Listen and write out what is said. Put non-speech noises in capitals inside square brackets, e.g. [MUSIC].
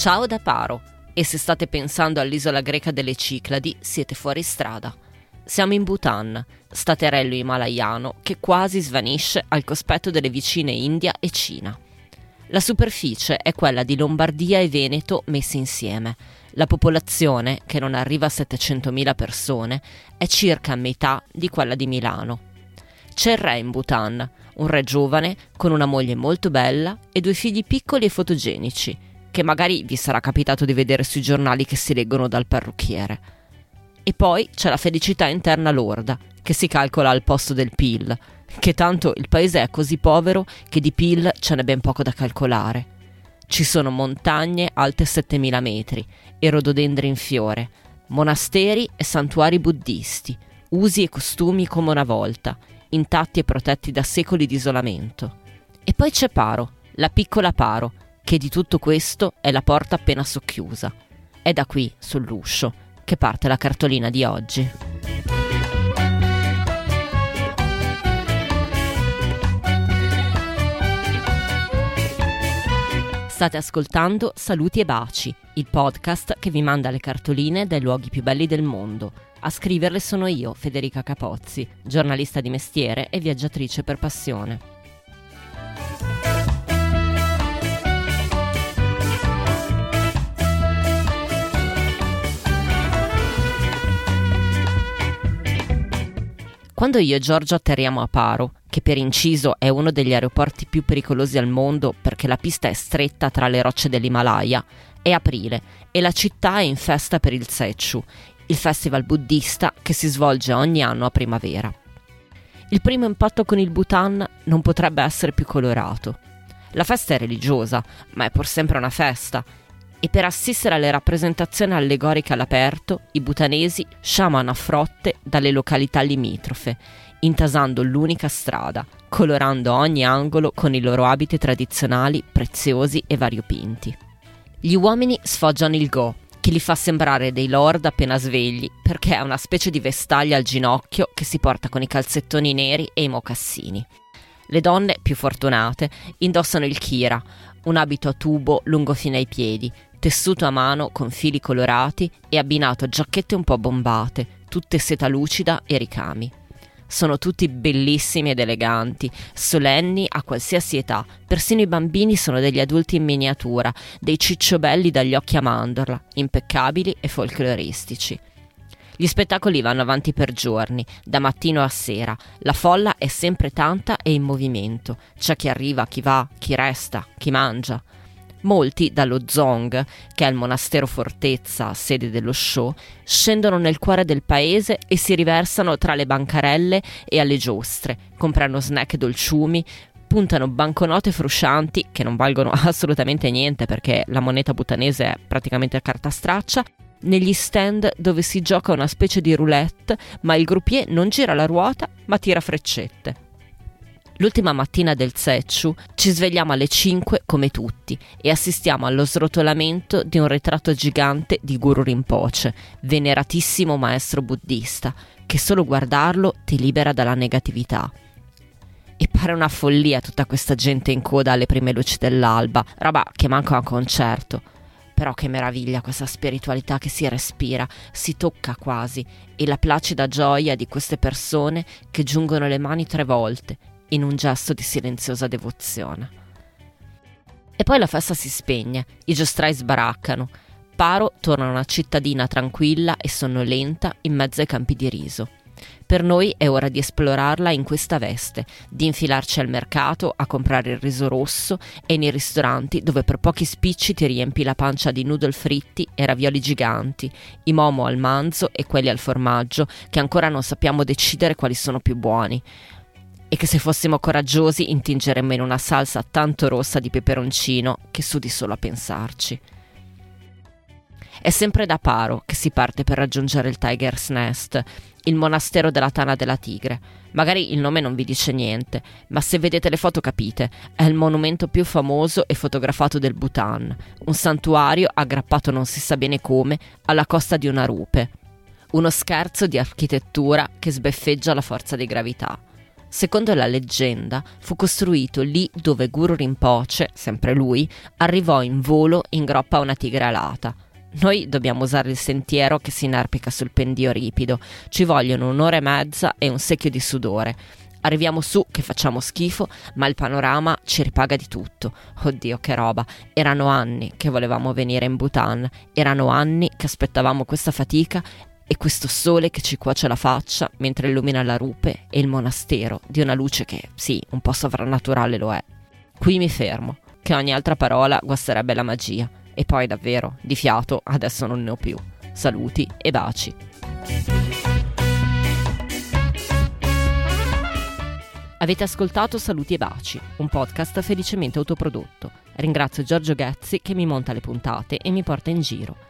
Ciao da Paro e se state pensando all'isola greca delle Cicladi siete fuori strada. Siamo in Bhutan, staterello himalayano che quasi svanisce al cospetto delle vicine India e Cina. La superficie è quella di Lombardia e Veneto messi insieme. La popolazione, che non arriva a 700.000 persone, è circa metà di quella di Milano. C'è il re in Bhutan, un re giovane con una moglie molto bella e due figli piccoli e fotogenici, che magari vi sarà capitato di vedere sui giornali che si leggono dal parrucchiere. E poi c'è la felicità interna lorda, che si calcola al posto del PIL, che tanto il paese è così povero che di PIL ce n'è ben poco da calcolare. Ci sono montagne alte 7000 metri e rododendri in fiore, monasteri e santuari buddisti, usi e costumi come una volta, intatti e protetti da secoli di isolamento. E poi c'è Paro, la piccola Paro, che di tutto questo è la porta appena socchiusa. È da qui, sull'uscio, che parte la cartolina di oggi. State ascoltando Saluti e Baci, il podcast che vi manda le cartoline dai luoghi più belli del mondo. A scriverle sono io, Federica Capozzi, giornalista di mestiere e viaggiatrice per passione. Quando io e Giorgio atterriamo a Paro, che per inciso è uno degli aeroporti più pericolosi al mondo perché la pista è stretta tra le rocce dell'Himalaya, è aprile e la città è in festa per il Sechu, il festival buddista che si svolge ogni anno a primavera. Il primo impatto con il Bhutan non potrebbe essere più colorato. La festa è religiosa, ma è pur sempre una festa e per assistere alle rappresentazioni allegoriche all'aperto, i butanesi sciamano a frotte dalle località limitrofe, intasando l'unica strada, colorando ogni angolo con i loro abiti tradizionali, preziosi e variopinti. Gli uomini sfoggiano il go, che li fa sembrare dei lord appena svegli, perché è una specie di vestaglia al ginocchio che si porta con i calzettoni neri e i mocassini. Le donne, più fortunate, indossano il kira, un abito a tubo lungo fino ai piedi, tessuto a mano con fili colorati e abbinato a giacchette un po' bombate, tutte seta lucida e ricami. Sono tutti bellissimi ed eleganti, solenni a qualsiasi età, persino i bambini sono degli adulti in miniatura, dei cicciobelli dagli occhi a mandorla, impeccabili e folcloristici. Gli spettacoli vanno avanti per giorni, da mattino a sera. La folla è sempre tanta e in movimento. C'è chi arriva, chi va, chi resta, chi mangia. Molti dallo Zong, che è il monastero fortezza, sede dello show, scendono nel cuore del paese e si riversano tra le bancarelle e alle giostre, comprano snack e dolciumi, puntano banconote fruscianti che non valgono [LAUGHS] assolutamente niente perché la moneta butanese è praticamente a carta straccia negli stand dove si gioca una specie di roulette, ma il groupier non gira la ruota, ma tira freccette. L'ultima mattina del Tsechu ci svegliamo alle 5 come tutti e assistiamo allo srotolamento di un ritratto gigante di Guru Rinpoche, veneratissimo maestro buddista, che solo guardarlo ti libera dalla negatività. E pare una follia tutta questa gente in coda alle prime luci dell'alba, roba che manca a concerto. Però che meraviglia questa spiritualità che si respira, si tocca quasi, e la placida gioia di queste persone che giungono le mani tre volte in un gesto di silenziosa devozione. E poi la festa si spegne, i giostrai sbaraccano. Paro torna una cittadina tranquilla e sonnolenta in mezzo ai campi di riso. Per noi è ora di esplorarla in questa veste, di infilarci al mercato a comprare il riso rosso e nei ristoranti dove per pochi spicci ti riempi la pancia di noodle fritti e ravioli giganti, i momo al manzo e quelli al formaggio, che ancora non sappiamo decidere quali sono più buoni e che se fossimo coraggiosi intingeremmo in una salsa tanto rossa di peperoncino che sudi solo a pensarci. È sempre da Paro che si parte per raggiungere il Tiger's Nest, il monastero della Tana della Tigre. Magari il nome non vi dice niente, ma se vedete le foto capite, è il monumento più famoso e fotografato del Bhutan, un santuario aggrappato non si sa bene come alla costa di una rupe. Uno scherzo di architettura che sbeffeggia la forza di gravità. Secondo la leggenda, fu costruito lì dove Guru Rinpoche, sempre lui, arrivò in volo in groppa a una tigre alata. Noi dobbiamo usare il sentiero che si inerpica sul pendio ripido. Ci vogliono un'ora e mezza e un secchio di sudore. Arriviamo su che facciamo schifo, ma il panorama ci ripaga di tutto. Oddio, che roba. Erano anni che volevamo venire in Bhutan, erano anni che aspettavamo questa fatica e questo sole che ci cuoce la faccia mentre illumina la rupe e il monastero di una luce che, sì, un po' sovrannaturale lo è. Qui mi fermo, che ogni altra parola guasterebbe la magia. E poi davvero, di fiato, adesso non ne ho più. Saluti e baci. Avete ascoltato Saluti e Baci, un podcast felicemente autoprodotto. Ringrazio Giorgio Ghezzi che mi monta le puntate e mi porta in giro.